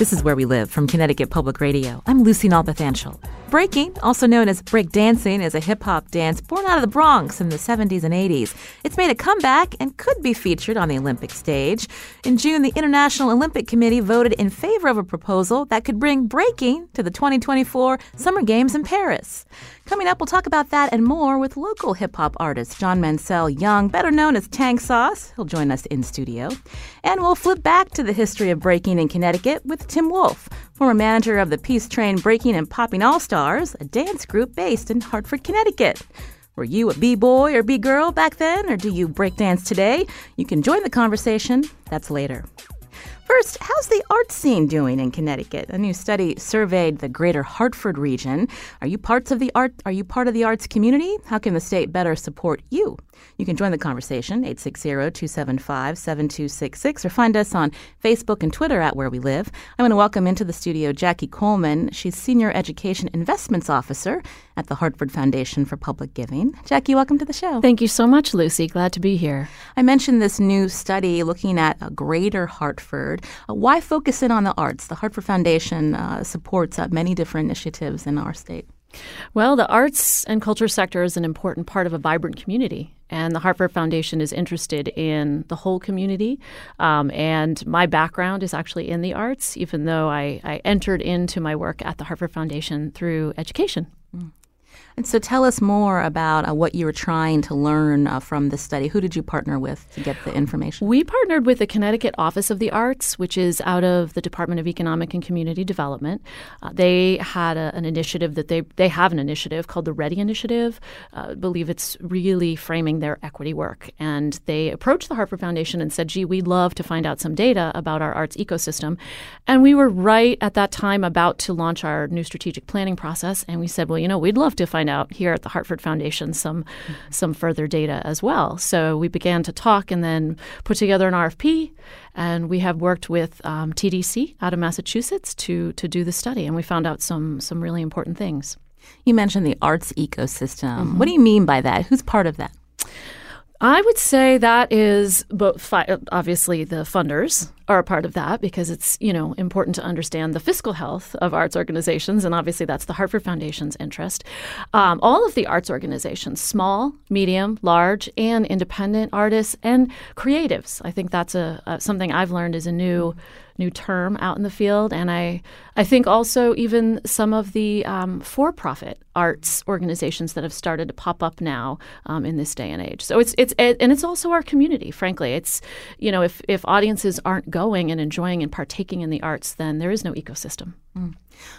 This is Where We Live from Connecticut Public Radio. I'm Lucy Nalpathanchel. Breaking, also known as break dancing, is a hip hop dance born out of the Bronx in the 70s and 80s. It's made a comeback and could be featured on the Olympic stage. In June, the International Olympic Committee voted in favor of a proposal that could bring breaking to the 2024 Summer Games in Paris. Coming up, we'll talk about that and more with local hip hop artist John Mansell Young, better known as Tang Sauce. He'll join us in studio. And we'll flip back to the history of breaking in Connecticut with Tim Wolf, former manager of the Peace Train Breaking and Popping All Stars, a dance group based in Hartford, Connecticut. Were you a B-boy or B-girl back then, or do you break dance today? You can join the conversation. That's later. First, how's the art scene doing in Connecticut? A new study surveyed the greater Hartford region. Are you parts of the art are you part of the arts community? How can the state better support you? You can join the conversation 860-275-7266 or find us on Facebook and Twitter at Where We Live. I want to welcome into the studio Jackie Coleman. She's Senior Education Investments Officer at the Hartford Foundation for Public Giving. Jackie, welcome to the show. Thank you so much, Lucy. Glad to be here. I mentioned this new study looking at a greater Hartford. Uh, why focus in on the arts? The Hartford Foundation uh, supports uh, many different initiatives in our state. Well, the arts and culture sector is an important part of a vibrant community. And the Hartford Foundation is interested in the whole community. Um, and my background is actually in the arts, even though I, I entered into my work at the Hartford Foundation through education. And so tell us more about uh, what you were trying to learn uh, from the study. Who did you partner with to get the information? We partnered with the Connecticut Office of the Arts, which is out of the Department of Economic and Community Development. Uh, they had a, an initiative that they they have an initiative called the Ready Initiative. Uh, I believe it's really framing their equity work. And they approached the Hartford Foundation and said, "Gee, we'd love to find out some data about our arts ecosystem." And we were right at that time about to launch our new strategic planning process, and we said, "Well, you know, we'd love to find out here at the Hartford Foundation some mm-hmm. some further data as well. So we began to talk and then put together an RFP, and we have worked with um, TDC out of Massachusetts to to do the study, and we found out some some really important things. You mentioned the arts ecosystem. Mm-hmm. What do you mean by that? Who's part of that? I would say that is both fi- obviously the funders are a part of that because it's you know important to understand the fiscal health of arts organizations and obviously that's the Hartford Foundation's interest. Um, all of the arts organizations, small, medium, large, and independent artists and creatives. I think that's a, a something I've learned is a new new term out in the field. And I, I think also even some of the um, for profit arts organizations that have started to pop up now um, in this day and age. So it's, it's, it, and it's also our community, frankly. It's, you know, if, if audiences aren't going and enjoying and partaking in the arts, then there is no ecosystem. Mm.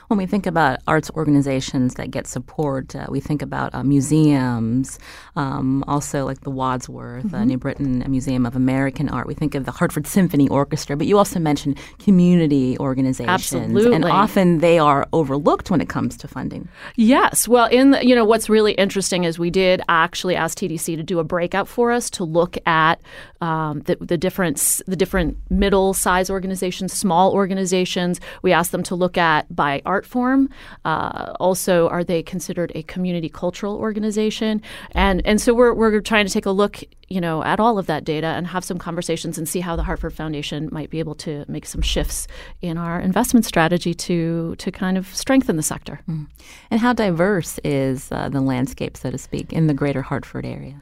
When we think about arts organizations that get support, uh, we think about uh, museums, um, also like the Wadsworth, uh, mm-hmm. uh, New Britain Museum of American Art. We think of the Hartford Symphony Orchestra, but you also mentioned community organizations. Absolutely. And often they are overlooked when it comes to funding. Yes. Well, in the, you know, what's really interesting is we did actually ask TDC to do a breakout for us to look at um, the, the different the different middle size organizations, small organizations. We asked them to look at by by art form? Uh, also, are they considered a community cultural organization? And and so we're we're trying to take a look, you know, at all of that data and have some conversations and see how the Hartford Foundation might be able to make some shifts in our investment strategy to to kind of strengthen the sector. Mm. And how diverse is uh, the landscape, so to speak, in the greater Hartford area?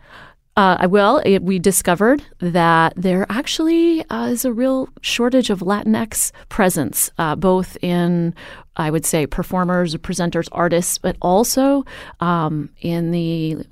Uh, well, it, we discovered that there actually uh, is a real shortage of Latinx presence, uh, both in, I would say, performers, presenters, artists, but also um, in the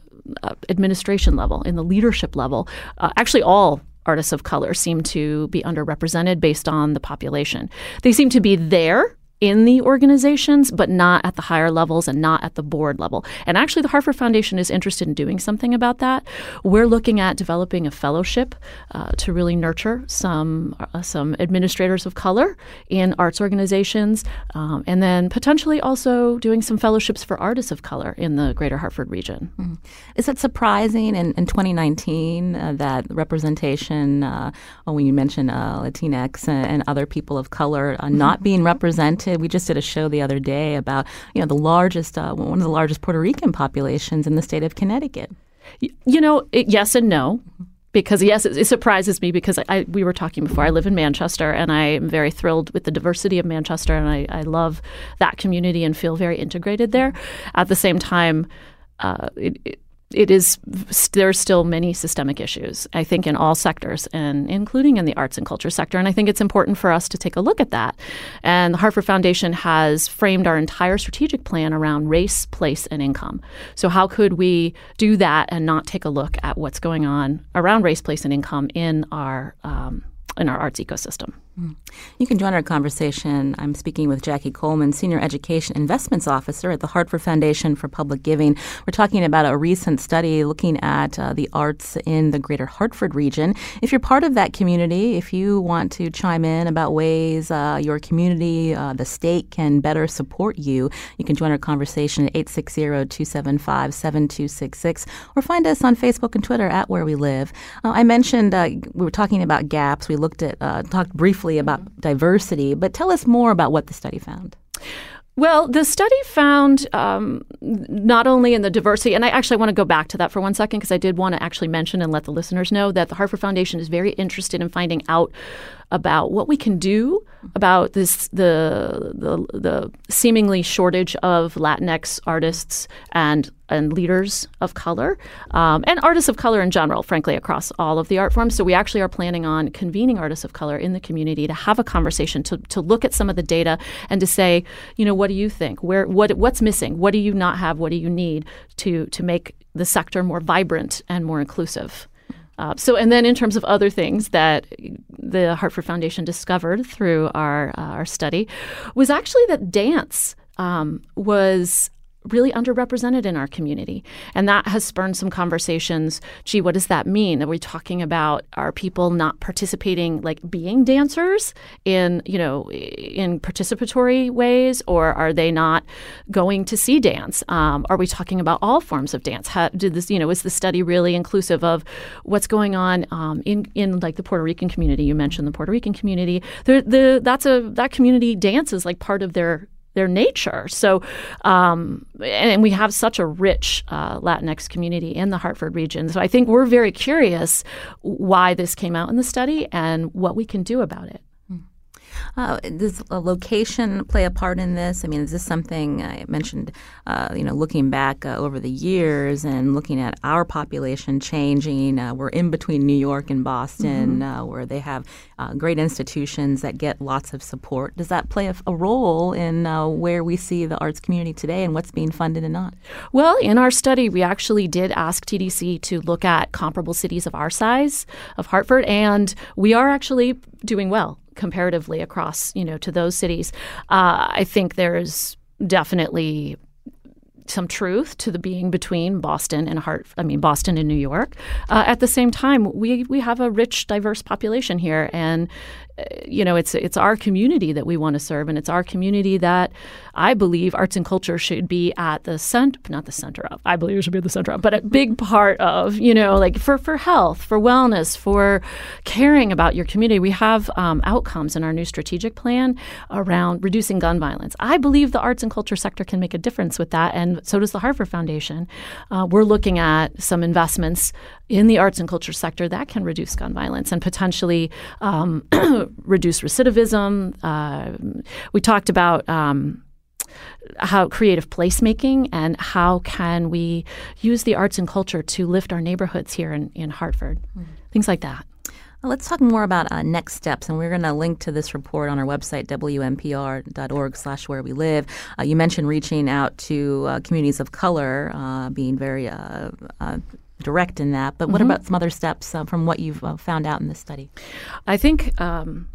uh, administration level, in the leadership level. Uh, actually, all artists of color seem to be underrepresented based on the population. They seem to be there in the organizations, but not at the higher levels and not at the board level. And actually, the Hartford Foundation is interested in doing something about that. We're looking at developing a fellowship uh, to really nurture some uh, some administrators of color in arts organizations, um, and then potentially also doing some fellowships for artists of color in the Greater Hartford region. Mm-hmm. Is it surprising in, in 2019 uh, that representation, uh, when you mentioned uh, Latinx and, and, other people of color, uh, not being represented? We just did a show the other day about you know the largest uh, one of the largest Puerto Rican populations in the state of Connecticut. You know, it, yes and no. Because yes, it, it surprises me because I, we were talking before. I live in Manchester, and I am very thrilled with the diversity of Manchester, and I, I love that community and feel very integrated there. At the same time, uh, it, it is there's still many systemic issues i think in all sectors and including in the arts and culture sector and i think it's important for us to take a look at that. And the hartford foundation has framed our entire strategic plan around race place and income. So how could we do that and not take a look at what's going on around race place and income in our um, in our arts ecosystem you can join our conversation. I'm speaking with Jackie Coleman, Senior Education Investments Officer at the Hartford Foundation for Public Giving. We're talking about a recent study looking at uh, the arts in the greater Hartford region. If you're part of that community, if you want to chime in about ways uh, your community, uh, the state can better support you, you can join our conversation at 860 275 7266 or find us on Facebook and Twitter at Where We Live. Uh, I mentioned uh, we were talking about gaps. We looked at, uh, talked briefly briefly about mm-hmm. diversity, but tell us more about what the study found. Well, the study found um, not only in the diversity, and I actually want to go back to that for one second because I did want to actually mention and let the listeners know that the Hartford Foundation is very interested in finding out about what we can do about this the the, the seemingly shortage of Latinx artists and and leaders of color um, and artists of color in general, frankly, across all of the art forms. So we actually are planning on convening artists of color in the community to have a conversation to, to look at some of the data and to say, you know, what do you think? Where what what's missing? What do you not have? What do you need to to make the sector more vibrant and more inclusive? Uh, so, and then in terms of other things that the Hartford Foundation discovered through our uh, our study, was actually that dance um, was really underrepresented in our community. And that has spurned some conversations. Gee, what does that mean? Are we talking about are people not participating like being dancers in, you know, in participatory ways or are they not going to see dance? Um, are we talking about all forms of dance? How, did this, you know, is the study really inclusive of what's going on um, in in like the Puerto Rican community? You mentioned the Puerto Rican community. The, the that's a that community dance is like part of their their nature. So, um, and we have such a rich uh, Latinx community in the Hartford region. So I think we're very curious why this came out in the study and what we can do about it. Uh, does a location play a part in this? I mean, is this something I mentioned? Uh, you know, looking back uh, over the years and looking at our population changing, uh, we're in between New York and Boston, mm-hmm. Uh, where they have uh, great institutions that get lots of support. Does that play a, a role in where we see the arts community today and what's being funded and not? Well, in our study, we actually did ask TDC to look at comparable cities of our size, of Hartford, and we are actually doing well comparatively across, you know, to those cities. Uh, I think there's definitely some truth to the being between Boston and Hart. I mean, Boston and New York. Uh, at the same time, we we have a rich, diverse population here, and you know, it's it's our community that we want to serve, and it's our community that I believe arts and culture should be at the center, not the center of. I believe it should be at the center of, but a big part of. You know, like for for health, for wellness, for caring about your community. We have um, outcomes in our new strategic plan around reducing gun violence. I believe the arts and culture sector can make a difference with that, and so does the Hartford Foundation. Uh, we're looking at some investments in the arts and culture sector that can reduce gun violence and potentially um, reduce recidivism. Uh, we talked about. Um, how creative placemaking and how can we use the arts and culture to lift our neighborhoods here in, in Hartford, mm. things like that. Let's talk more about uh, next steps, and we're going to link to this report on our website, wnpr.org slash where we live. Uh, you mentioned reaching out to uh, communities of color, uh, being very uh, uh, direct in that. But what mm-hmm. about some other steps uh, from what you've uh, found out in this study? I think um,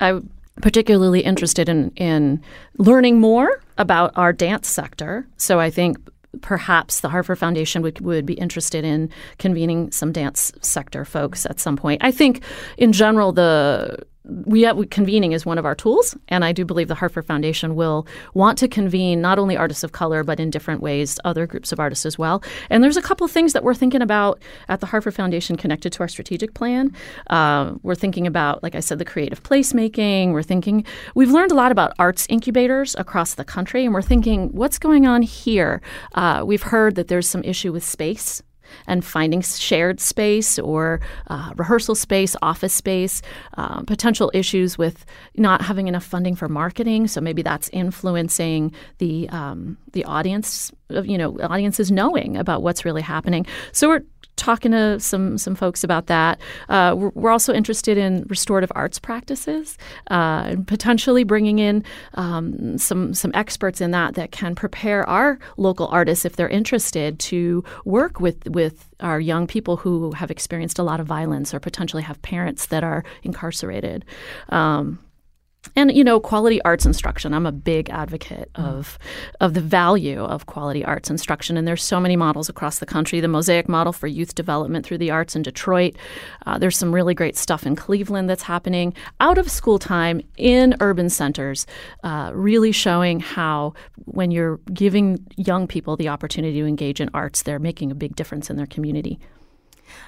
I particularly interested in, in learning more about our dance sector. So I think perhaps the Hartford Foundation would, would be interested in convening some dance sector folks at some point. I think, in general, the we have, convening is one of our tools, and I do believe the Hartford Foundation will want to convene not only artists of color, but in different ways other groups of artists as well. And there's a couple things that we're thinking about at the Hartford Foundation connected to our strategic plan. Uh, we're thinking about, like I said, the creative placemaking. We're thinking we've learned a lot about arts incubators across the country, and we're thinking what's going on here. Uh, we've heard that there's some issue with space and finding shared space or uh, rehearsal space, office space, uh, potential issues with not having enough funding for marketing. So maybe that's influencing the um, the audience, you know, audiences knowing about what's really happening. So we're talking to some some folks about that. Uh, we're, we're, also interested in restorative arts practices uh, and potentially bringing in um, some some experts in that that can prepare our local artists if they're interested to work with with our young people who have experienced a lot of violence or potentially have parents that are incarcerated. Um, and you know quality arts instruction. I'm a big advocate mm. of of the value of quality arts instruction. And there's so many models across the country. The mosaic model for youth development through the arts in detroit. Uh, there's some really great stuff in cleveland that's happening. Out of school time in urban centers uh, really showing how when you're giving young people the opportunity to engage in arts they're making a big difference in their community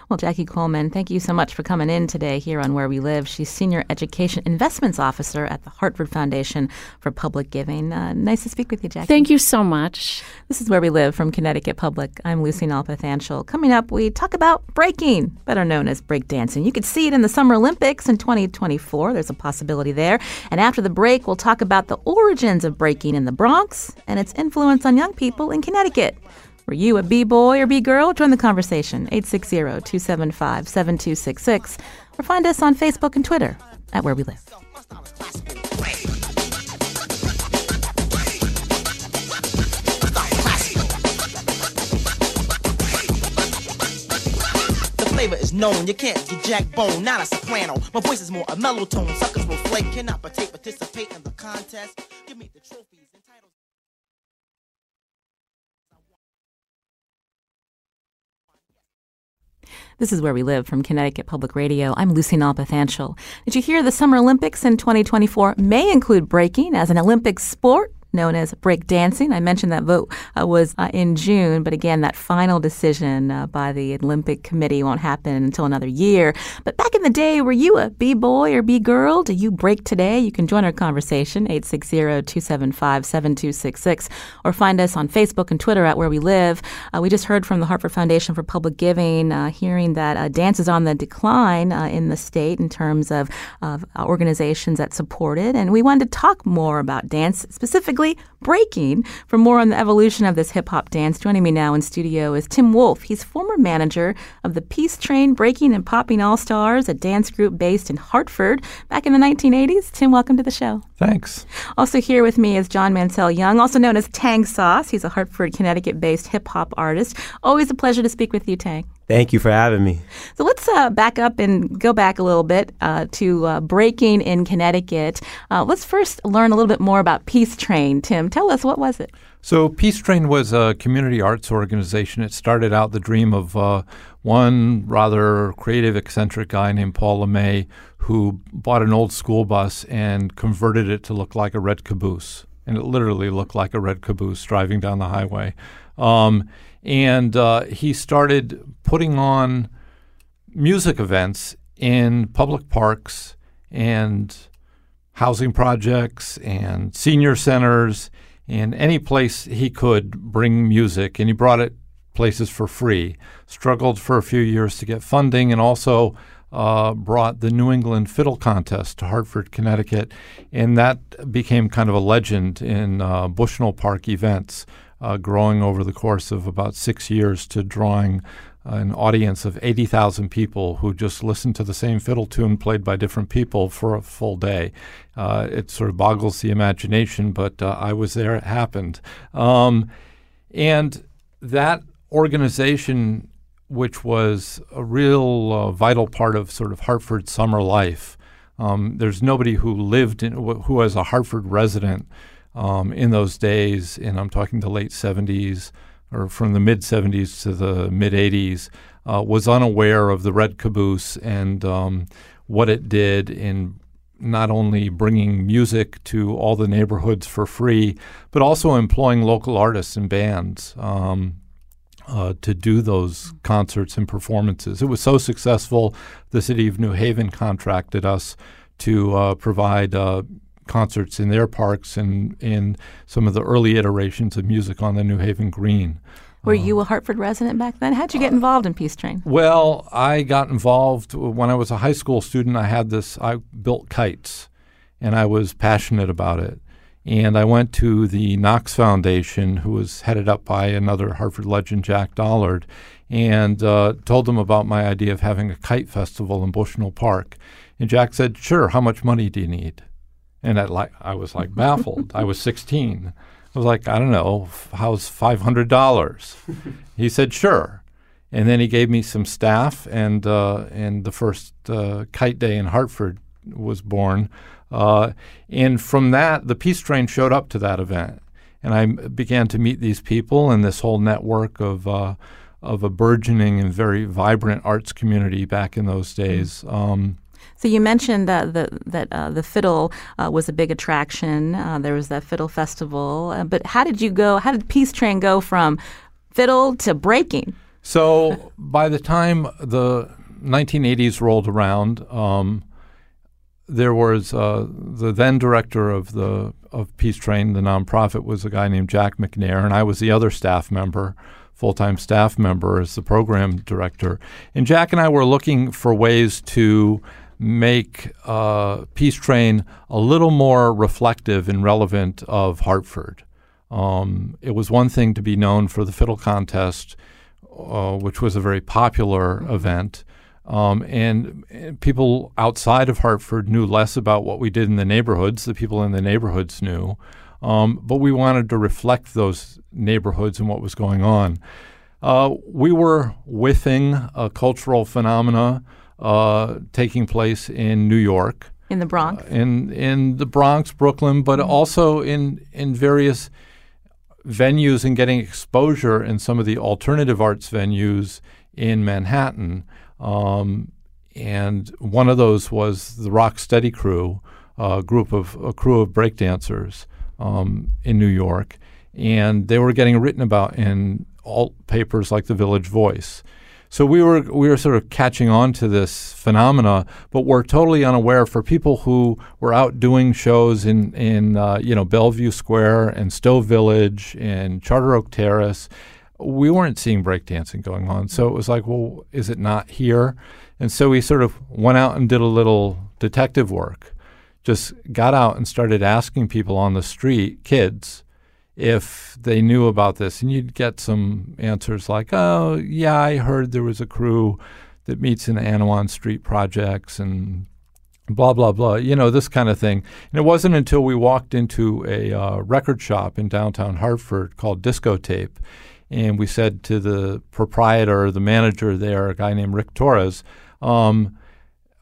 well, Jackie Coleman, thank you so much for coming in today here on Where We Live. She's Senior Education Investments Officer at the Hartford Foundation for Public Giving. Uh, nice to speak with you, Jackie. Thank you so much. This is Where We Live from Connecticut Public. I'm Lucy Nalpathanchel. Coming up, we talk about breaking, better known as breakdancing. You could see it in the Summer Olympics in 2024. There's a possibility there. And after the break, we'll talk about the origins of breaking in the Bronx and its influence on young people in Connecticut. Were you a B-boy or B-girl? Join the conversation, 860-275-7266, or find us on Facebook and Twitter at Where We Live. The flavor is known. You can't get jack bone, not a soprano. My voice is more a mellow tone. Suckers will flake, cannot partake, participate in the contest. Give me the trophy. This is Where We Live from Connecticut Public Radio. I'm Lucy Nalpathanchel. Did you hear the Summer Olympics in 2024 may include breaking as an Olympic sport? Known as breakdancing. I mentioned that vote uh, was uh, in June, but again, that final decision uh, by the Olympic Committee won't happen until another year. But back in the day, were you a B boy or B girl? Do you break today? You can join our conversation, 860 275 7266, or find us on Facebook and Twitter at Where We Live. Uh, we just heard from the Hartford Foundation for Public Giving, uh, hearing that uh, dance is on the decline in the state in terms of, of organizations that support it. And we wanted to talk more about dance, specifically breaking. For more on the evolution of this hip hop dance, joining me now in studio is Tim Wolf. He's former manager of the Peace Train Breaking and Popping All Stars, a dance group based in Hartford back in the 1980s. Tim, welcome to the show. Thanks. Also here with me is John Mansell Young, also known as Tang Sauce. He's a Hartford, Connecticut based hip hop artist. Always a pleasure to speak with you, Tang. Thank you for having me. So let's uh, back up and go back a little bit uh, to uh, breaking in Connecticut. Uh, let's first learn a little bit more about Peace Train. Tim, tell us what was it? So Peace Train was a community arts organization. It started out the dream of uh, one rather creative, eccentric guy named Paul LeMay who bought an old school bus and converted it to look like a red caboose. And it literally looked like a red caboose driving down the highway. Um, and uh, he started putting on music events in public parks and housing projects and senior centers and any place he could bring music. And he brought it places for free. Struggled for a few years to get funding and also uh, brought the New England Fiddle Contest to Hartford, Connecticut, and that became kind of a legend in uh, Bushnell Park events uh, growing over the course of about six years to drawing an audience of 80,000 people who just listened to the same fiddle tune played by different people for a full day. Uh, it sort of boggles the imagination, but uh, I was there, it happened. Um, and that organization, which was a real uh, vital part of sort of Hartford summer life, Um, there's nobody who lived in, who was a Hartford resident um, in those days, and I'm talking the late 70s or from the mid 70s to the mid 80s, uh, was unaware of the Red Caboose and um, what it did in not only bringing music to all the neighborhoods for free, but also employing local artists and bands. Um, uh, to do those concerts and performances. It was so successful, the city of New Haven contracted us to uh, provide uh, concerts in their parks and in some of the early iterations of music on the New Haven Green. Were you a Hartford resident back then? How'd you get involved in Peace Train? Well, I got involved when I was a high school student. I had this, I built kites and I was passionate about it. And I went to the Knox Foundation, who was headed up by another Hartford legend, Jack Dollard, and uh, told them about my idea of having a kite festival in Bushnell Park. And Jack said, "Sure. How much money do you need?" And I, like, I was like baffled. I was 16. I was like, I don't know, how's five hundred dollars? he said, "Sure." And then he gave me some staff, and uh, and the first uh, kite day in Hartford was born. Uh, and from that, the Peace Train showed up to that event, and I began to meet these people and this whole network of uh, of a burgeoning and very vibrant arts community back in those days. Um, so you mentioned that the that uh, the fiddle uh, was a big attraction. Uh, there was that fiddle festival, uh, but how did you go? How did Peace Train go from fiddle to breaking? So by the time the 1980s rolled around, um, there was uh, the then director of the of Peace Train, the nonprofit, was a guy named Jack McNair, and I was the other staff member, full time staff member as the program director. And Jack and I were looking for ways to make uh, Peace Train a little more reflective and relevant of Hartford. Um, it was one thing to be known for the fiddle contest, uh, which was a very popular event. Um, and, people outside of Hartford knew less about what we did in the neighborhoods. The people in the neighborhoods knew. Um, but we wanted to reflect those neighborhoods and what was going on. Uh, we were whiffing a cultural phenomena uh, taking place in New York. In the Bronx? Uh, in, in the Bronx, Brooklyn, but mm-hmm. also in, in various venues and getting exposure in some of the alternative arts venues in Manhattan. Um, and one of those was the Rock Steady Crew, a group of a crew of breakdancers um, in New York, and they were getting written about in alt papers like the Village Voice. So we were we were sort of catching on to this phenomena, but we're totally unaware for people who were out doing shows in in uh, you know Bellevue Square and Stowe Village and Charter Oak Terrace we weren't seeing breakdancing going on. So it was like, well, is it not here? And so we sort of went out and did a little detective work. Just got out and started asking people on the street, kids, if they knew about this. And you'd get some answers like, oh, yeah, I heard there was a crew that meets in the Anawan Street projects and blah, blah, blah, you know, this kind of thing. And it wasn't until we walked into a uh, record shop in downtown Hartford called Disco Tape and we said to the proprietor, the manager there, a guy named Rick Torres, um,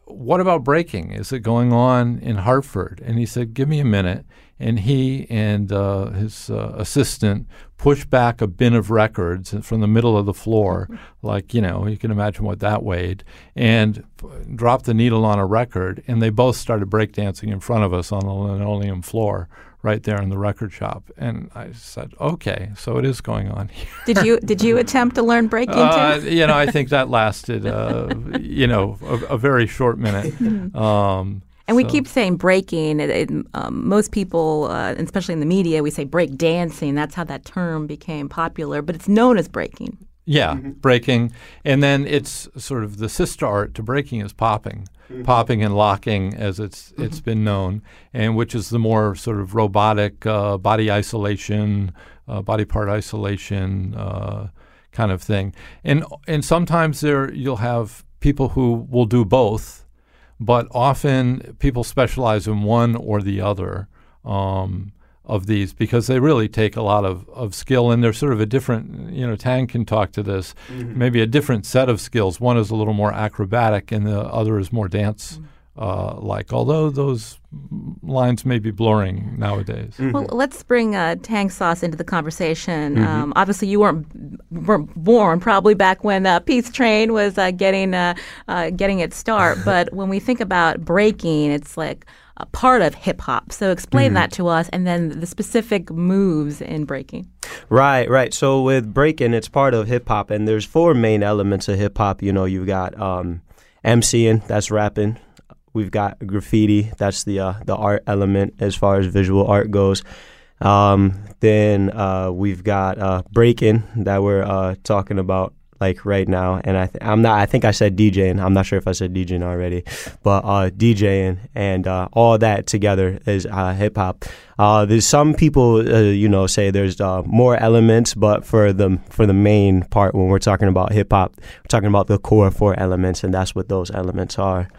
what about breaking? Is it going on in Hartford? And he said, give me a minute. And he and uh, his uh, assistant pushed back a bin of records from the middle of the floor, like, you know, you can imagine what that weighed, and p- dropped the needle on a record. And they both started breakdancing in front of us on the linoleum floor right there in the record shop. And I said, okay, so it is going on here. Did you did you attempt to learn breaking uh, you know, I think that lasted, uh, you know, a, a, very short minute. Um, and we keep saying breaking. It, it, um, most people, uh, especially in the media, we say break dancing. That's how that term became popular, but it's known as breaking. Yeah, mm-hmm. breaking. And then it's sort of the sister art to breaking is popping mm-hmm. popping and locking, as it's mm-hmm. it's been known, and which is the more sort of robotic uh, body isolation, uh, body part isolation uh, kind of thing. And and sometimes there you'll have people who will do both, but often people specialize in one or the other. Um, of these because they really take a lot of, of skill and they're sort of a different you know Tang can talk to this mm-hmm. maybe a different set of skills one is a little more acrobatic and the other is more dance uh, like. Although those lines may be blurring nowadays. Mm-hmm. Well, let's bring uh, Tang Sauce into the conversation. Mm-hmm. Um, obviously, you weren't weren't born probably back when uh, Peace Train was uh, getting uh, uh, getting its start. but when we think about breaking, it's like a part of hip hop. So explain mm-hmm. that to us, and then the specific moves in breaking. Right, right. So with breaking, it's part of hip hop, and there's four main elements of hip hop. You know, you've got um, MCing, that's rapping. We've got graffiti, that's the uh, the art element as far as visual art goes. Um, then uh, we've got uh, breaking that we're uh, talking about like right now, and I th- I'm not. I think I said DJing. I'm not sure if I said DJing already, but uh, DJing and uh, all that together is uh, hip hop. There's some people, you know, say there's more elements, but for the for the main part, when we're talking about hip hop, we're talking about the core four elements, and that's what those elements are.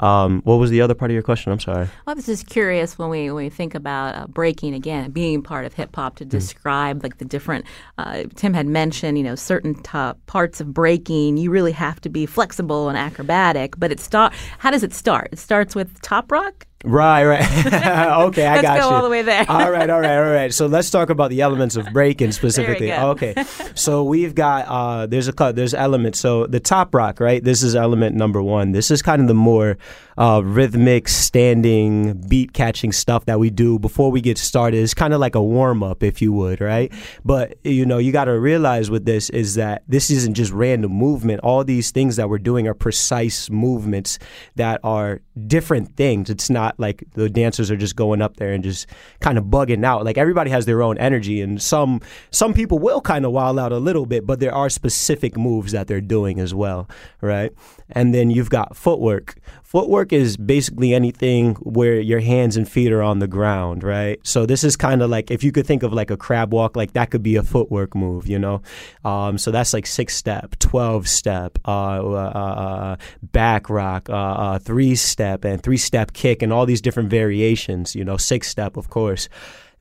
Um, what was the other part of your question? I'm sorry. I was just curious when we when we think about uh, breaking again, being part of hip hop, to mm. describe like the different. Uh, Tim had mentioned, you know, certain t- parts of breaking. You really have to be flexible and acrobatic. But it start. How does it start? It starts with top rock. Right, right. okay, I got you. Let's go all the way there. all right, all right, all right. So let's talk about the elements of breaking specifically. Okay, so we've got uh, there's a there's elements. So the top rock, right? This is element number one. This is kind of the more uh, rhythmic, standing, beat catching stuff that we do before we get started. It's kind of like a warm up, if you would, right? But you know, you got to realize with this is that this isn't just random movement. All these things that we're doing are precise movements that are different things. It's not like the dancers are just going up there and just kind of bugging out. Like everybody has their own energy, and some some people will kind of wild out a little bit, but there are specific moves that they're doing as well, right? And then you've got footwork. Footwork is basically anything where your hands and feet are on the ground, right? So this is kind of like if you could think of like a crab walk, like that could be a footwork move, you know. Um, so that's like six step, twelve step, uh, uh, uh, back rock, uh, uh, three step, and three step kick, and all these different variations. You know, six step, of course.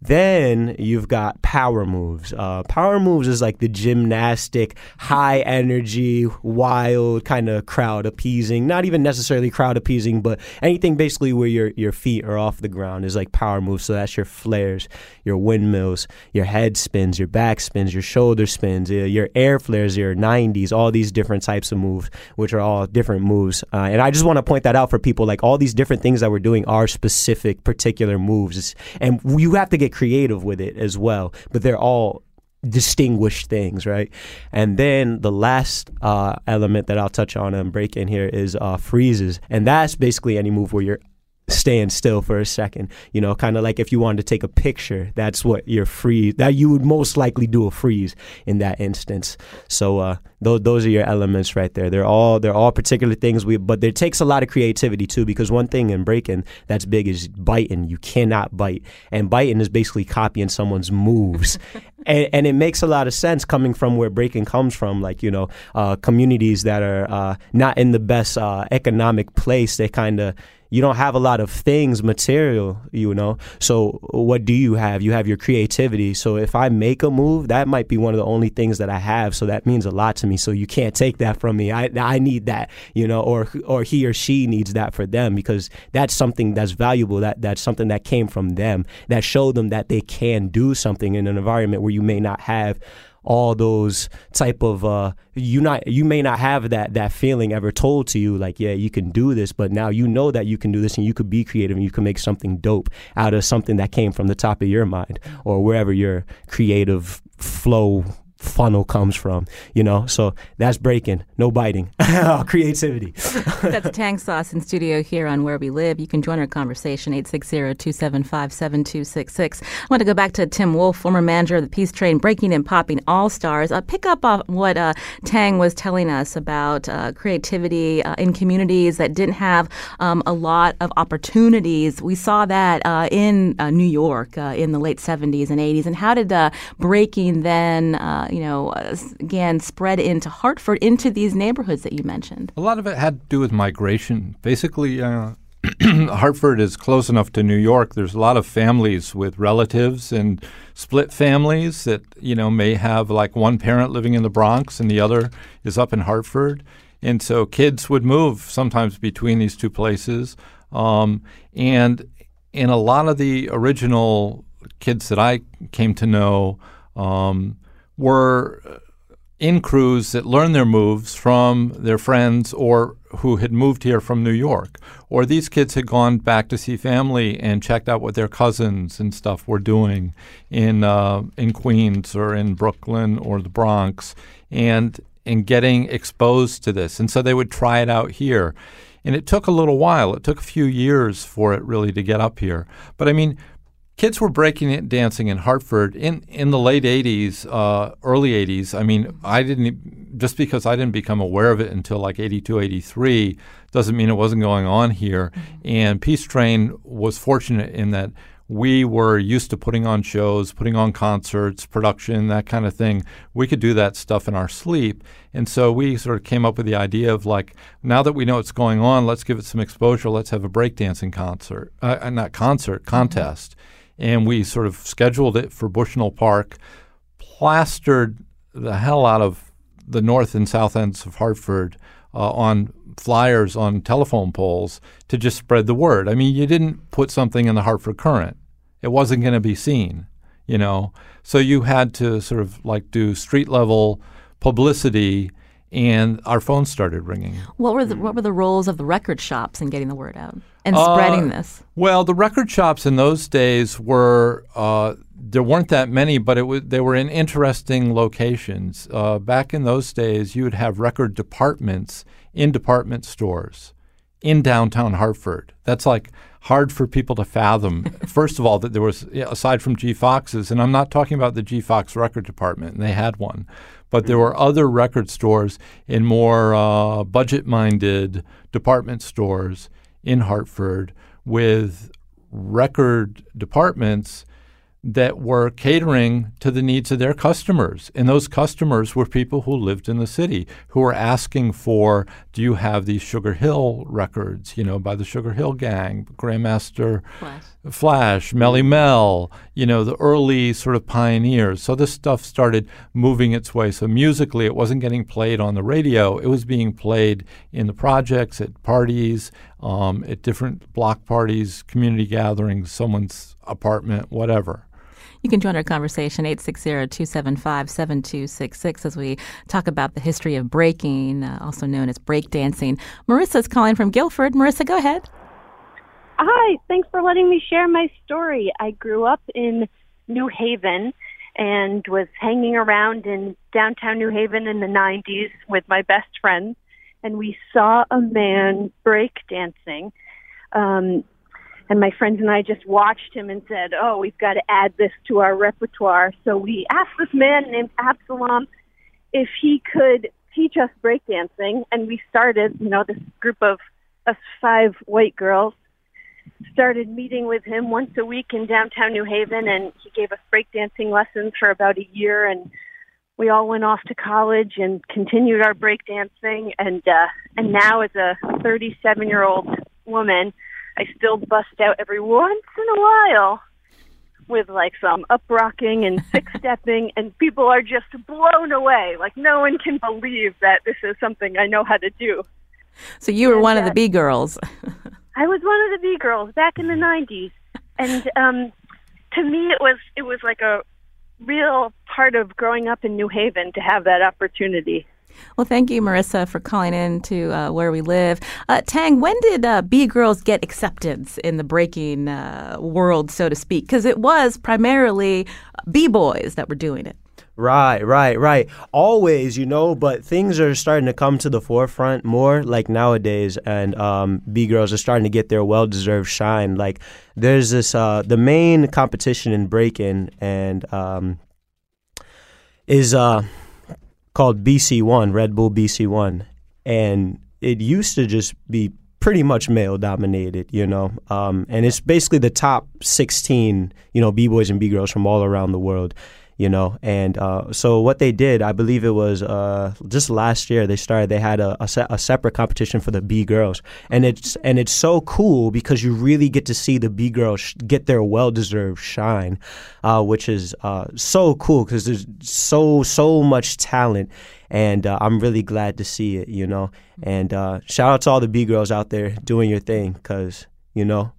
Then you've got power moves. Uh, power moves is like the gymnastic, high energy, wild kind of crowd appeasing. Not even necessarily crowd appeasing, but anything basically where your your feet are off the ground is like power moves. So that's your flares, your windmills, your head spins, your back spins, your shoulder spins, your air flares, your 90s, all these different types of moves, which are all different moves. Uh, and I just want to point that out for people. Like all these different things that we're doing are specific, particular moves, and you have to get get creative with it as well, but they're all distinguished things, right? And then the last uh, element that I'll touch on and break in here is uh, freezes, and that's basically any move where you're staying still for a second. You know, kind of like if you wanted to take a picture, that's what your freeze that you would most likely do a freeze in that instance. So uh, those those are your elements right there. They're all they're all particular things. We but it takes a lot of creativity too because one thing in breaking that's big is biting. You cannot bite, and biting is basically copying someone's moves. and, and, it makes a lot of sense coming from where breaking comes from, like you know, uh, communities that are uh, not in the best uh, economic place. They kind of you don't have a lot of things material you know? So what do you have? You have your creativity. So if i make a move that might be one of the only things that i have. So that means a lot to me. So you can't take that from me. I i need that you know or or he or she needs that for them because that's something that's valuable that that's something that came from them that showed them that they can do something in an environment where you may not have all those type of uh, you not you may not have that that feeling ever told to you like yeah you can do this but now you know that you can do this and you could be creative and you can make something dope out of something that came from the top of your mind or wherever your creative flow funnel comes from, you know? So that's breaking, no biting, creativity. that's Tang Sauce in studio here on Where We Live. You can join our conversation, 860-275-7266. I want to go back to Tim Wolf, former manager of the Peace Train, Breaking and Popping All-Stars. Uh, pick up on what uh, Tang was telling us about uh, creativity uh, in communities that didn't have um, a lot of opportunities. We saw that uh, in uh, New York in the late 70s and 80s. And how did breaking then you know, uh, again, spread into Hartford, into these neighborhoods that you mentioned? A lot of it had to do with migration. Basically, uh, Hartford is close enough to New York. There's a lot of families with relatives and split families that you know may have like one parent living in the Bronx and the other is up in Hartford, and so kids would move sometimes between these two places. Um, and in a lot of the original kids that I came to know um, were in crews that learned their moves from their friends or who had moved here from New York. Or these kids had gone back to see family and checked out what their cousins and stuff were doing in uh, in Queens or in Brooklyn or the Bronx, and and getting exposed to this. And so they would try it out here. And it took a little while. It took a few years for it really to get up here. But I mean, kids were breaking it dancing in Hartford in, in the late 80s, uh, early 80s. I mean, I didn't, just because I didn't become aware of it until like 82, 83, doesn't mean it wasn't going on here. Mm-hmm. And Peace Train was fortunate in that we were used to putting on shows, putting on concerts, production, that kind of thing. We could do that stuff in our sleep. And so we sort of came up with the idea of like, now that we know what's going on, let's give it some exposure. Let's have a breakdancing concert, uh, not concert, mm-hmm. contest. Mm-hmm and we sort of scheduled it for Bushnell Park, plastered the hell out of the north and south ends of Hartford uh, on flyers on telephone poles to just spread the word. I mean, you didn't put something in the Hartford Courant. it wasn't going to be seen, you know. So you had to sort of like do street level publicity and our phones started ringing. What were the what were the roles of the record shops in getting the word out and uh, spreading this? Well, the record shops in those days were uh, there weren't that many, but it was they were in interesting locations. Uh, back in those days, you would have record departments in department stores in downtown Hartford. That's like hard for people to fathom. First of all, that there was aside from G Fox's, and I'm not talking about the G Fox record department, and they had one but there were other record stores in more uh, budget minded department stores in Hartford with record departments that were catering to the needs of their customers. And those customers were people who lived in the city who were asking for, do you have these Sugar Hill records, you know, by the Sugar Hill Gang, Grandmaster Flash, Flash Melle Mel, you know, the early sort of pioneers. So this stuff started moving its way. So musically, it wasn't getting played on the radio, it was being played in the projects, at parties, um, at different block parties, community gatherings, someone's apartment, whatever. You can join our conversation 860-275-7266 as we talk about the history of breaking, uh, also known as breakdancing. Marissa is calling from Guilford. Marissa, go ahead. Hi, thanks for letting me share my story. I grew up in New Haven and was hanging around in downtown New Haven in the 90s with my best friends, and we saw a man break dancing. Um, and my friends and I just watched him and said, "Oh, we've got to add this to our repertoire." So we asked this man named Absalom if he could teach us breakdancing, and we started. You know, this group of us five white girls started meeting with him once a week in downtown New Haven, and he gave us breakdancing lessons for about a year, and we all went off to college and continued our breakdancing, and uh, and now as a 37 year old woman I still bust out every once in a while with like some up rocking and six stepping, and people are just blown away. Like no one can believe that this is something I know how to do. So you were and, one uh, of the B girls. I was one of the B girls back in the '90s, and um, to me it was it was like a real part of growing up in New Haven to have that opportunity. Well, thank you, Marissa, for calling in to uh, Where We Live. Uh, Tang, when did uh, B Girls get acceptance in the breaking uh, world, so to speak? Because it was primarily B boys that were doing it. Right, right, right. Always, you know, but things are starting to come to the forefront more like nowadays, and um, B girls are starting to get their well deserved shine. Like, there's this, uh, the main competition in breaking, and um, is, uh, called BC One, Red Bull BC One, and it used to just be pretty much male dominated, you know. Um, and it's basically the top 16, you know, b boys and b girls from all around the world you know. And uh, so what they did, I believe it was uh, just last year, they started. They had a, a, se- a, separate competition for the B girls, and it's and it's so cool because you really get to see the B girls sh- get their well deserved shine, uh, which is uh, so cool because there's so so much talent. And uh, I'm really glad to see it, you know. And uh, shout out to all the B girls out there doing your thing, because You know,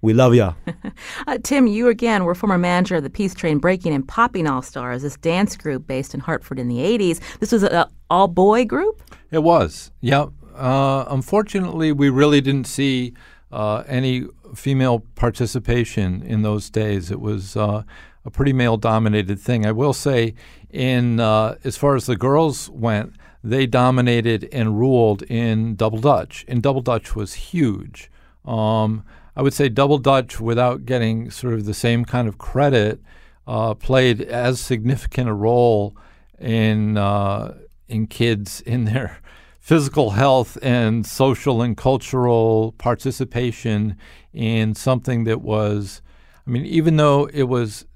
we love y'all. uh, Tim, you again were former manager of the Peace Train Breaking and Popping All Stars, this dance group based in Hartford in the 80s. This was an all boy group? It was, yeah. Uh, unfortunately, we really didn't see uh, any female participation in those days. It was uh, a pretty male dominated thing. I will say, in uh, as far as the girls went, they dominated and ruled in double dutch, and double dutch was huge. Um, I would say double dutch, without getting sort of the same kind of credit, uh, played as significant a role in uh, in kids in their physical health and social and cultural participation in something that was, I mean, even though it was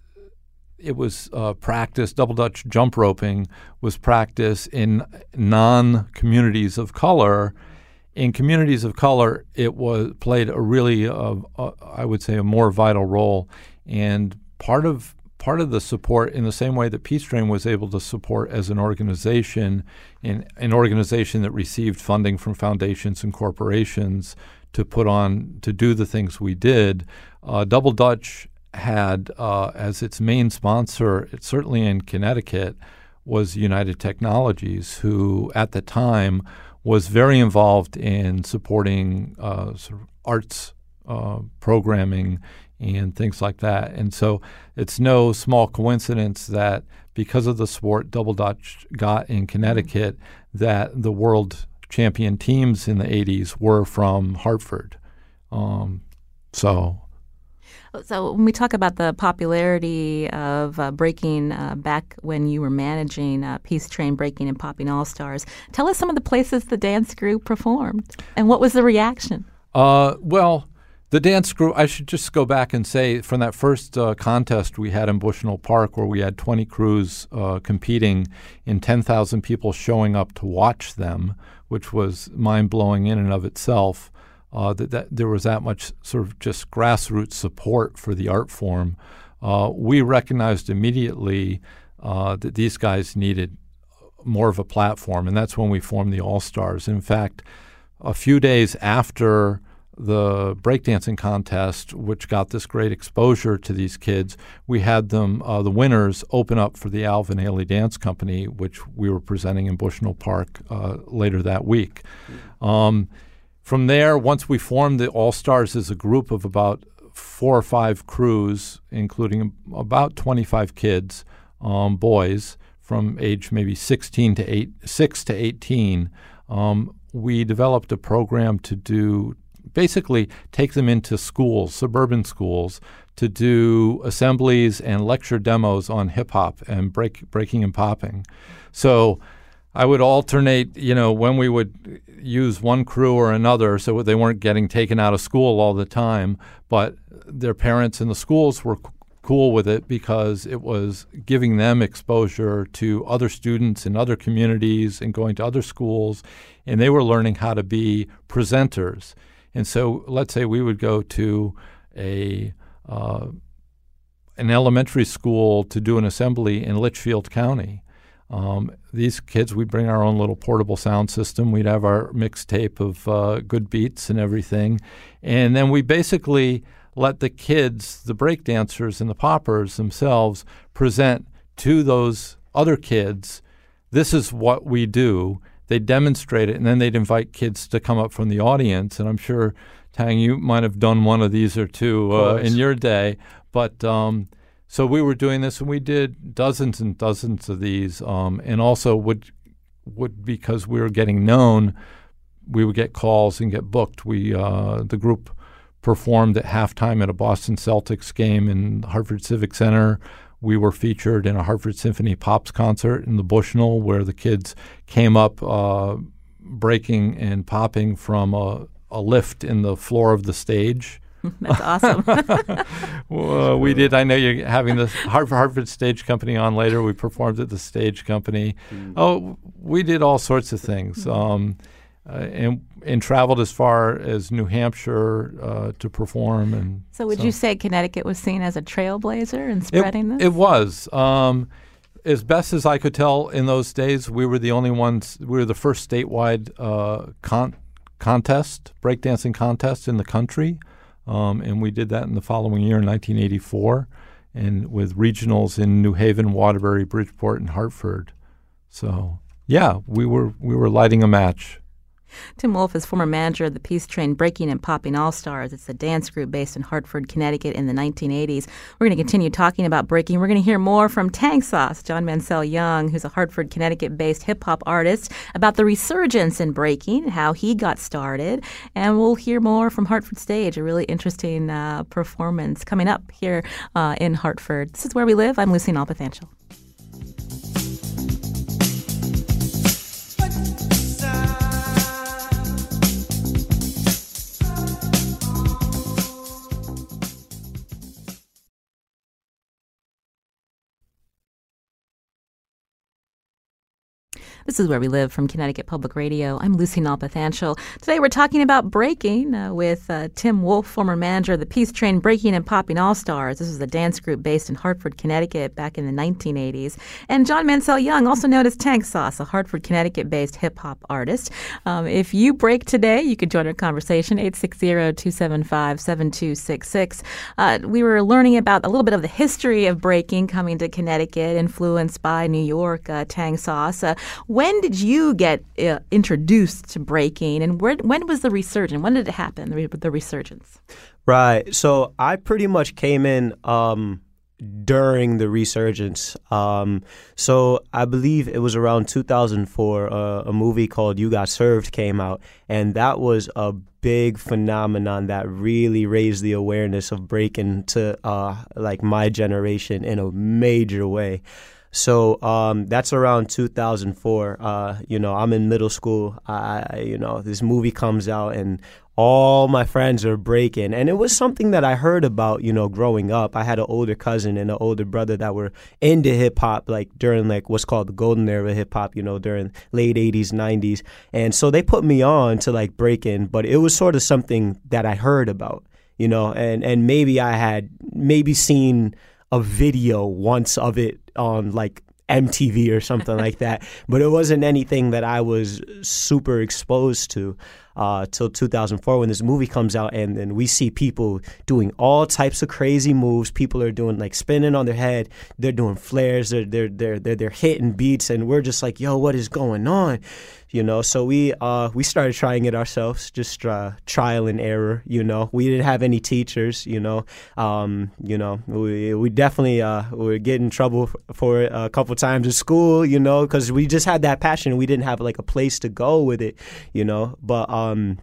it was uh, practiced, double Dutch jump roping was practiced in non communities of color in communities of color, it was played a really, uh, uh, I would say, a more vital role. And part of part of the support, in the same way that Peace Train was able to support as an organization, in an organization that received funding from foundations and corporations to put on to do the things we did, uh, Double Dutch had uh, as its main sponsor, certainly in Connecticut, was United Technologies, who at the time was very involved in supporting uh, sort of arts uh, programming and things like that. And so it's no small coincidence that because of the sport Double Dutch got in Connecticut, that the world champion teams in the 80s were from Hartford. Um, so so when we talk about the popularity of uh, breaking uh, back when you were managing uh, Peace Train Breaking and Popping All Stars, tell us some of the places the dance group performed and what was the reaction? Uh, well, the dance group, I should just go back and say from that first uh, contest we had in Bushnell Park, where we had 20 crews uh, competing and 10,000 people showing up to watch them, which was mind blowing in and of itself uh, that, that there was that much sort of just grassroots support for the art form, uh, we recognized immediately uh, that these guys needed more of a platform, and that's when we formed the All Stars. In fact, a few days after the breakdancing contest, which got this great exposure to these kids, we had them, uh, the winners, open up for the Alvin Ailey Dance Company, which we were presenting in Bushnell Park uh, later that week. Um, from there, once we formed the All Stars as a group of about four or five crews, including about 25 kids, um, boys from age maybe 16 to eight, 6 to 18, um, we developed a program to do basically take them into schools, suburban schools, to do assemblies and lecture demos on hip hop and break, breaking and popping. So I would alternate, you know, when we would use one crew or another so they weren't getting taken out of school all the time, but their parents in the schools were cool with it because it was giving them exposure to other students in other communities and going to other schools, and they were learning how to be presenters. And so, let's say we would go to a uh, an elementary school to do an assembly in Litchfield County um, these kids, we'd bring our own little portable sound system. We'd have our mixtape of uh, good beats and everything. And then we basically let the kids, the break dancers and the poppers themselves, present to those other kids this is what we do. They demonstrate it, and then they'd invite kids to come up from the audience. And I'm sure, Tang, you might have done one of these or two uh, in your day. But um, so we were doing this, and we did dozens and dozens of these, um, and also would would because we were getting known, we would get calls and get booked. We uh, the group performed at halftime at a Boston Celtics game in Hartford Civic Center. We were featured in a Hartford Symphony Pops concert in the Bushnell, where the kids came up uh, breaking and popping from a, a lift in the floor of the stage. That's awesome. well, we did. I know you're having the Hartford, Hartford Stage Company on later. We performed at the Stage Company. Mm. Oh, we did all sorts of things. Mm. Um, uh, and and traveled as far as New Hampshire uh, to perform. And so, would so. you say Connecticut was seen as a trailblazer in spreading it, this? It was. Um, as best as I could tell in those days, we were the only ones. We were the first statewide uh, con- contest, breakdancing contest in the country. Um, and we did that in the following year, in 1984, and with regionals in New Haven, Waterbury, Bridgeport, and Hartford. So yeah, we were we were lighting a match. Tim Wolf is former manager of the Peace Train Breaking and Popping All Stars. It's a dance group based in Hartford, Connecticut in the 1980s. We're going to continue talking about breaking. We're going to hear more from Tang Sauce, John Mansell Young, who's a Hartford, Connecticut based hip hop artist, about the resurgence in breaking, how he got started. And we'll hear more from Hartford Stage, a really interesting uh, performance coming up here uh, in Hartford. This is where we live. I'm Lucy Nalpathanchel. This is Where We Live from Connecticut Public Radio. I'm Lucy Nalpathanchel. Today we're talking about breaking uh, with uh, Tim Wolf, former manager of the Peace Train Breaking and Popping All Stars. This is a dance group based in Hartford, Connecticut back in the 1980s. And John Mansell Young, also known as Tang Sauce, a Hartford, Connecticut based hip hop artist. Um, if you break today, you could join our conversation, 860 275 7266. Uh, we were learning about a little bit of the history of breaking coming to Connecticut, influenced by New York, uh, Tang Sauce. Uh, when did you get uh, introduced to breaking, and where, when was the resurgence? When did it happen, the, the resurgence? Right. So I pretty much came in um, during the resurgence. Um, so I believe it was around 2004. Uh, a movie called You Got Served came out, and that was a big phenomenon that really raised the awareness of breaking to uh, like my generation in a major way. So um, that's around 2004. Uh, you know, I'm in middle school. I, you know, this movie comes out and all my friends are breaking. And it was something that I heard about, you know, growing up. I had an older cousin and an older brother that were into hip hop, like during like what's called the golden era of hip hop, you know, during late 80s, 90s. And so they put me on to like breaking, but it was sort of something that I heard about, you know, and, and maybe I had maybe seen a video once of it on like MTV or something like that. But it wasn't anything that I was super exposed to uh, till 2004 when this movie comes out, and then we see people doing all types of crazy moves. People are doing like spinning on their head. They're doing flares. They're they're they're they're, they're hitting beats, and we're just like, yo, what is going on? You know? So we uh, we started trying it ourselves just uh, trial and error you know? We didn't have any teachers you know? Um, you know we, we definitely uh, we get in trouble for it a couple times at school you know? Because we just had that passion. We didn't have like a place to go with it you know? But um,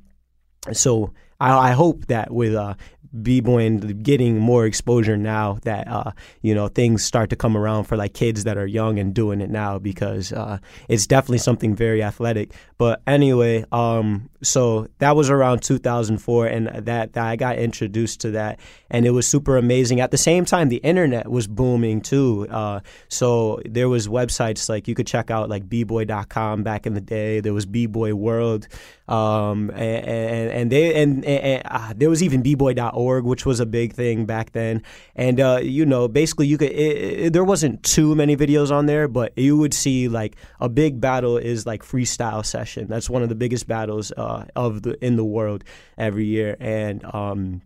so I, I, hope that with uh, b-boy and getting more exposure now that uh, you know things start to come around for like kids that are young and doing it now because uh, it's definitely something very athletic. But anyway um, so that was around 2004 and that, that i got introduced to that. And it was super amazing. At the same time the internet was booming too uh, so there was websites like you could check out like bboy.com back in the day. There was b-boy world um, and, and, and, they and, and uh, there was even bboy.org, which was a big thing back then. And uh, you know, basically, you could it, it, there wasn't too many videos on there, but you would see like a big battle is like freestyle session. That's one of the biggest battles uh, of the in the world every year, and um,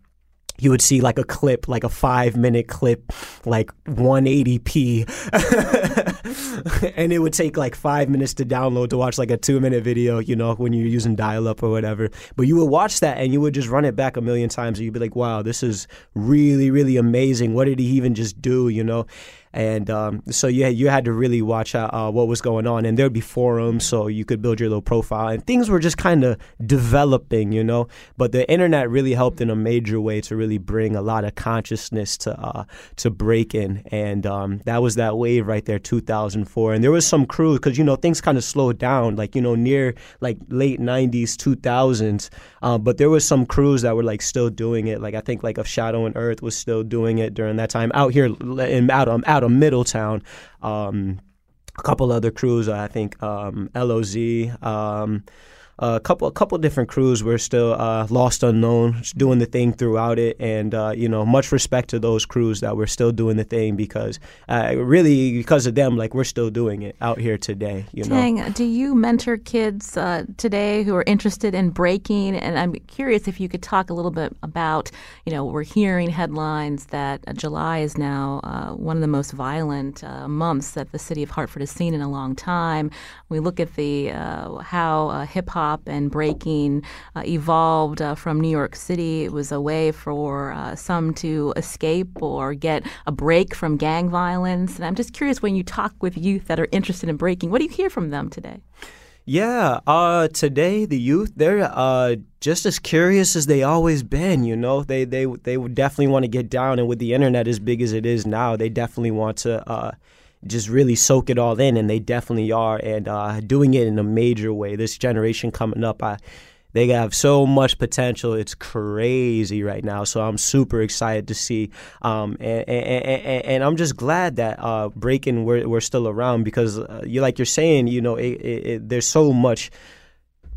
you would see like a clip, like a five minute clip, like 180p. and it would take like five minutes to download to watch like a two minute video, you know, when you're using dial up or whatever. But you would watch that and you would just run it back a million times and you'd be like, wow, this is really, really amazing. What did he even just do, you know? And um, so you you had to really watch out uh, what was going on, and there'd be forums so you could build your little profile, and things were just kind of developing, you know. But the internet really helped in a major way to really bring a lot of consciousness to uh, to breaking, and um, that was that wave right there, 2004, and there was some crews because you know things kind of slowed down, like you know near like late 90s, 2000s, uh, but there was some crews that were like still doing it, like I think like of Shadow and Earth was still doing it during that time. Out here in out um, out of Middletown. Um, a couple other crews, I think um, LOZ. Um, a couple a couple different crews were still uh, lost unknown, doing the thing throughout it, and uh, you know, much respect to those crews that were still doing the thing because uh, really because of them, like we're still doing it out here today. You know, do you mentor kids uh, today who are interested in breaking? And I'm curious if you could talk a little bit about, you know, we're hearing headlines that uh, July is now uh, one of the most violent months that the city of Hartford has seen in a long time. We look at the how hip hop hop and breaking uh, evolved uh, from New York City. It was a way for uh, some to escape or get a break from gang violence. And I'm just curious when you talk with youth that are interested in breaking, what do you hear from them today? Yeah, uh, today the youth they're uh, just as curious as they always been. You know, they they they would definitely want to get down, and with the internet as big as it is now, they definitely want to uh, just really soak it all in, and they definitely are, and uh, doing it in a major way. This generation coming up, I, they have so much potential. It's crazy right now. So I'm super excited to see, um, and, and, and, and, I'm just glad that uh, breaking we're, we're still around because uh, you like you're saying, you know, it, it, it, there's so much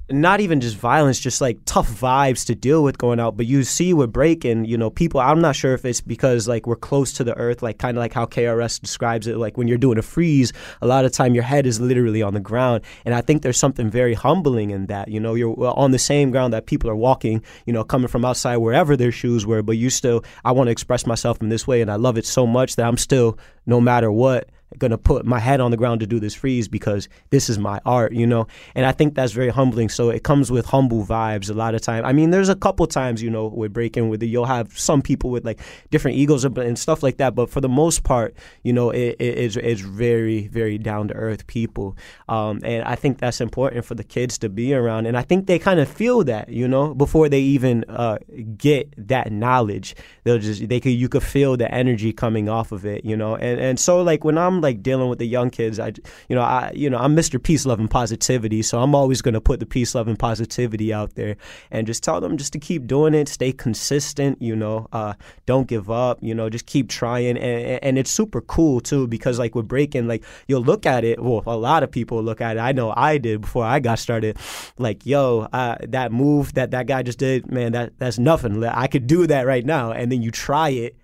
not even just violence, just like tough vibes to deal with going out. But you see with breaking, you know, people. I'm not sure if it's because like we're close to the earth, like kind of like how KRS describes it. Like when you're doing a freeze, a lot of time your head is literally on the ground, and I think there's something very humbling in that. You know, you're on the same ground that people are walking. You know, coming from outside wherever their shoes were, but you still. I want to express myself in this way, and I love it so much that I'm still, no matter what gonna put my head on the ground to do this freeze because this is my art, you know. And I think that's very humbling. So it comes with humble vibes a lot of time. I mean, there's a couple times, you know, with breaking with it, you'll have some people with like different egos and stuff like that. But for the most part, you know, it, it, it's it's very very down to earth people, um, and I think that's important for the kids to be around. And I think they kind of feel that, you know, before they even uh, get that knowledge, they'll just they could you could feel the energy coming off of it, you know. And and so like when I'm like dealing with the young kids, I, you know, I, you know, I'm Mr. Peace, Love, and Positivity, so I'm always going to put the peace, love, and positivity out there, and just tell them just to keep doing it, stay consistent, you know, uh, don't give up, you know, just keep trying, and, and it's super cool too because like with breaking, like you'll look at it, well, a lot of people look at it. I know I did before I got started, like, yo, uh, that move that that guy just did, man, that that's nothing. I could do that right now, and then you try it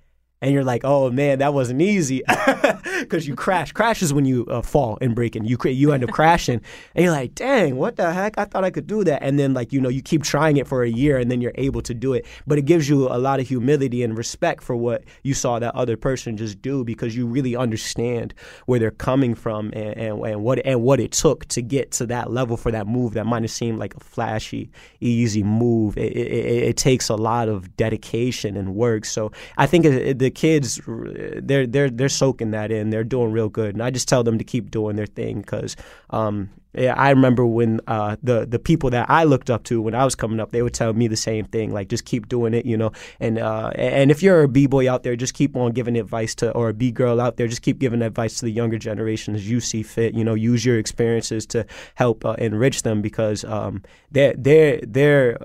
and you're like, oh man, that wasn't easy because you crash. Crash is when you uh, fall and breaking. You you end up crashing, and you're like, dang, what the heck? I thought I could do that. And then like you know, you keep trying it for a year, and then you're able to do it. But it gives you a lot of humility and respect for what you saw that other person just do because you really understand where they're coming from and, and, and what and what it took to get to that level for that move that might have seemed like a flashy, easy move. It, it, it takes a lot of dedication and work. So I think it, the kids they're they're they're soaking that in. They're doing real good, and I just tell them to keep doing their thing because um, yeah, I remember when uh, the the people that I looked up to when I was coming up, they would tell me the same thing, like just keep doing it, you know. And uh, and if you're a b boy out there, just keep on giving advice to, or a b girl out there, just keep giving advice to the younger generation as you see fit. You know, use your experiences to help uh, enrich them because um, they're they're they're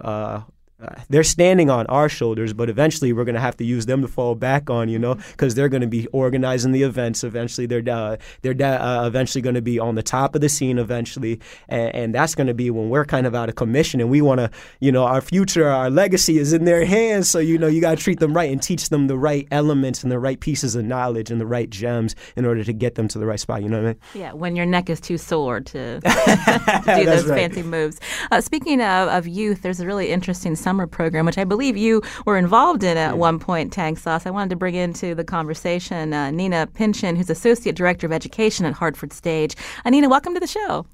uh, they're standing on our shoulders, but eventually we're going to have to use them to fall back on, you know, because they're going to be organizing the events. Eventually, they're uh, they're uh, eventually going to be on the top of the scene. Eventually, and, and that's going to be when we're kind of out of commission, and we want to, you know, our future, our legacy is in their hands. So you know, you got to treat them right and teach them the right elements and the right pieces of knowledge and the right gems in order to get them to the right spot. You know what I mean? Yeah, when your neck is too sore to, to do those right. fancy moves. Uh, speaking of, of youth, there's a really interesting summer program, which I believe you were involved in at one point, Tang Sauce. I wanted to bring into the conversation uh, Nina Pinchin, who's Associate Director of Education at Hartford Stage. Uh, Nina, welcome to the show.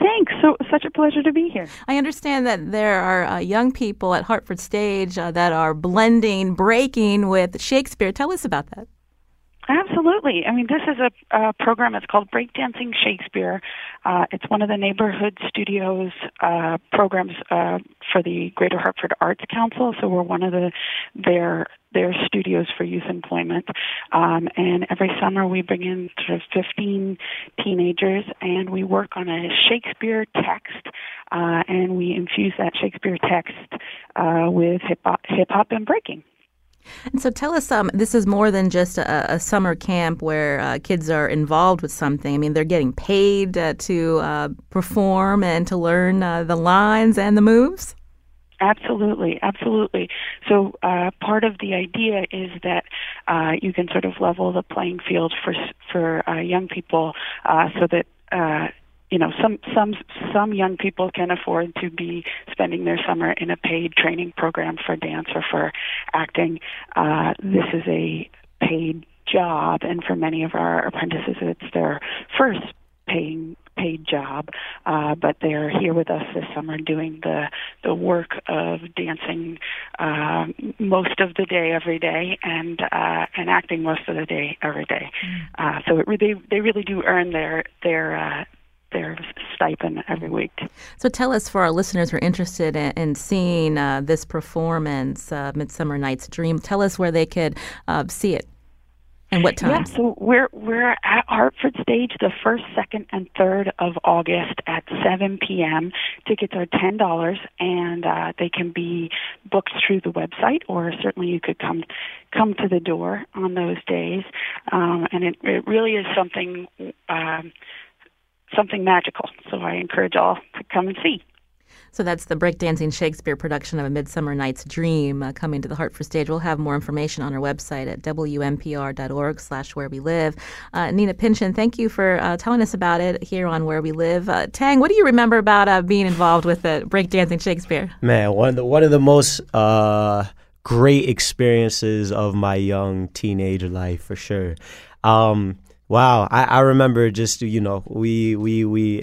Thanks. So such a pleasure to be here. I understand that there are uh, young people at Hartford Stage uh, that are blending breaking with Shakespeare. Tell us about that. Absolutely. I mean, this is a, a program. It's called Breakdancing Shakespeare. Uh, it's one of the neighborhood studios uh, programs uh, for the Greater Hartford Arts Council. So we're one of the their their studios for youth employment. Um, and every summer we bring in sort of 15 teenagers and we work on a Shakespeare text uh, and we infuse that Shakespeare text uh, with hip hop hip hop and breaking. And so tell us, um, this is more than just a, a summer camp where uh, kids are involved with something. I mean, they're getting paid uh, to uh, perform and to learn uh, the lines and the moves. Absolutely, absolutely. So uh, part of the idea is that uh, you can sort of level the playing field for for uh, young people, uh, so that uh, you know some some some young people can afford to be spending their summer in a paid training program for dance or for acting. Uh, this is a paid job, and for many of our apprentices, it's their first paying paid job, uh, but they're here with us this summer doing the the work of dancing uh, most of the day every day and uh, and acting most of the day every day. Mm. Uh, so it really they really do earn their their uh, their stipend every week. So tell us, for our listeners who are interested in, in seeing uh, this performance, uh, Midsummer Night's Dream, tell us where they could uh, see it. And what time? Yeah, so we're we're at Hartford Stage the first, second, and third of August at 7 p.m. Tickets are ten dollars, and uh, they can be booked through the website, or certainly you could come come to the door on those days. Um, and it, it really is something um, something magical. So I encourage all to come and see. So that's the Breakdancing Shakespeare production of A Midsummer Night's Dream uh, coming to the Hartford stage. We'll have more information on our website at wnpr.org slash where we live. Uh, Nina Pinchin, thank you for uh, telling us about it here on Where We Live. Uh, Tang, what do you remember about uh, being involved with the Breakdancing Shakespeare? Man, one of the, one of the most uh, great experiences of my young teenage life for sure. Um, wow, I, I remember just, you know, we, we, we,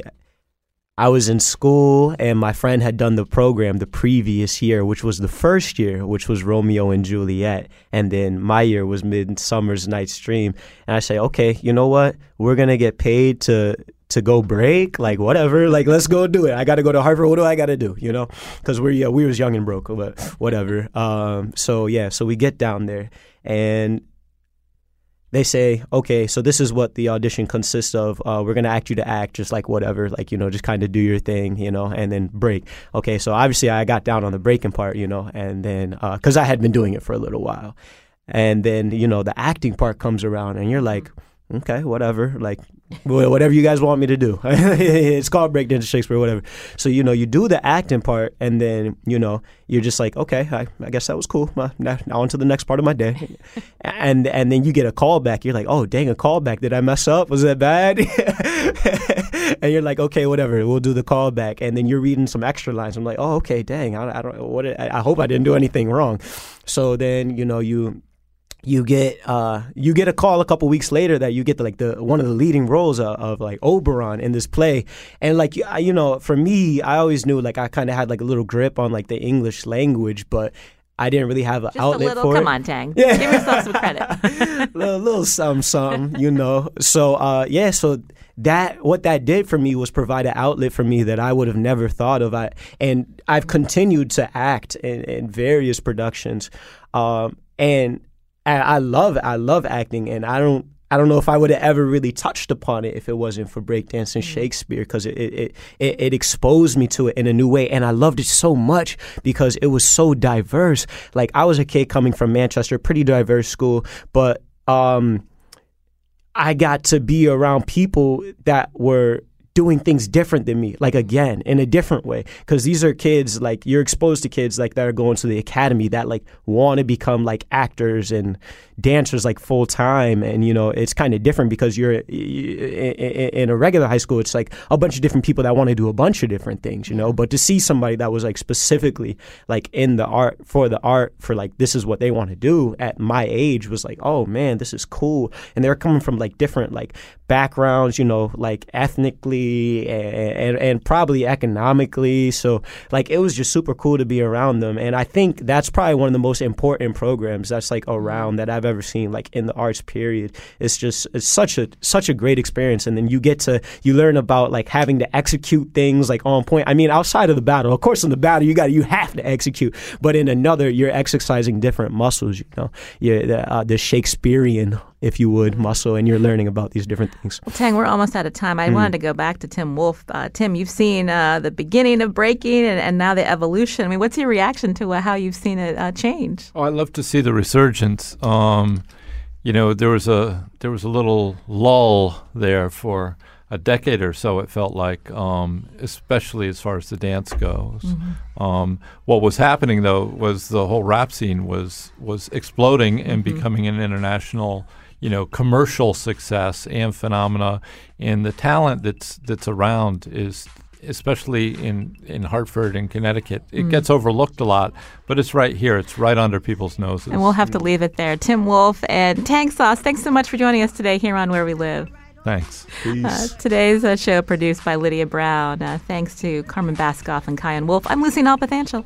I was in school and my friend had done the program the previous year, which was the first year, which was Romeo and Juliet. And then my year was Midsummer's Night's Dream. And I say, okay, you know what? We're going to get paid to to go break, like whatever, like let's go do it. I got to go to Hartford. What do I got to do? You know, because we're yeah, we was young and broke, but whatever. Um, so yeah, so we get down there, and they say, okay, so this is what the audition consists of. Uh, we're gonna act you to act, just like whatever, like you know, just kind of do your thing, you know, and then break. Okay, so obviously I got down on the breaking part, you know, and then because uh, I had been doing it for a little while, and then you know the acting part comes around, and you're like, okay, whatever, like whatever you guys want me to do. it's called breakdance Shakespeare, whatever. So you know, you do the acting part, and then you know, you're just like, okay, I, I guess that was cool. Now, now on to the next part of my day, and and then you get a call back. You're like, oh dang, a call back. Did I mess up? Was that bad? and you're like, okay, whatever. We'll do the call back, and then you're reading some extra lines. I'm like, oh, okay, dang. I, I don't what. I, I hope I didn't do anything wrong. So then you know you you get uh, you get a call a couple weeks later that you get the, like the one of the leading roles of, of, like Oberon in this play, and like you know, for me, I always knew like I kind of had like a little grip on like the English language, but I didn't really have an Just outlet a little, for come it. on, Tang. Yeah. Give yourself some credit. little, little something, something, you know. So, uh, yeah, so that what that did for me was provide an outlet for me that I would have never thought of. I and I've continued to act in, in various productions, um, and I love I love acting, and I don't I don't know if I would have ever really touched upon it if it wasn't for breakdancing mm. Shakespeare because it, it, it, it, exposed me to it in a new way. And I loved it so much because it was so diverse. Like, I was a kid coming from Manchester, pretty diverse school, but um, I got to be around people that were doing things different than me like again in a different way. Because these are kids like you're exposed to kids like that are going to the academy that like want to become like actors and dancers like full time and you know it's kind of different because you're in a regular high school it's like a bunch of different people that want to do a bunch of different things you know? But to see somebody that was like specifically like in the art for the art for like this is what they want to do at my age was like oh man this is cool. And they're coming from like different like backgrounds you know like ethnically and, and, and probably economically so like it was just super cool to be around them and i think that's probably one of the most important programs that's like around that i've ever seen like in the arts period. It's just it's such a such a great experience, and then you get to you learn about like having to execute things like on point. I mean, outside of the battle, of course, in the battle you got you have to execute, but in another you're exercising different muscles. You know, the, uh, the Shakespearean if you would, muscle, and you're learning about these different things. Well, Tang, we're almost out of time. I mm. wanted to go back to Tim Wolf. Uh, Tim, you've seen uh, the beginning of breaking and, and, now the evolution. I mean, what's your reaction to uh, how you've seen it uh, change? Oh, I love to see the resurgence. Um, you know, there was a there was a little lull there for a decade or so. It felt like, um, especially as far as the dance goes. Mm-hmm. Um, what was happening though was the whole rap scene was was exploding and mm-hmm. becoming an international, you know, commercial success and phenomena. And the talent that's that's around is especially in, in Hartford and Connecticut. It mm. gets overlooked a lot, but it's right here. It's right under people's noses. And we'll have to leave it there. Tim Wolf and Tang Sauce, thanks so much for joining us today here on Where We Live. Thanks. Uh, today's uh, show produced by Lydia Brown. Uh, thanks to Carmen Baskauf and Kyan Wolf. I'm Lucy Nalpathanchel.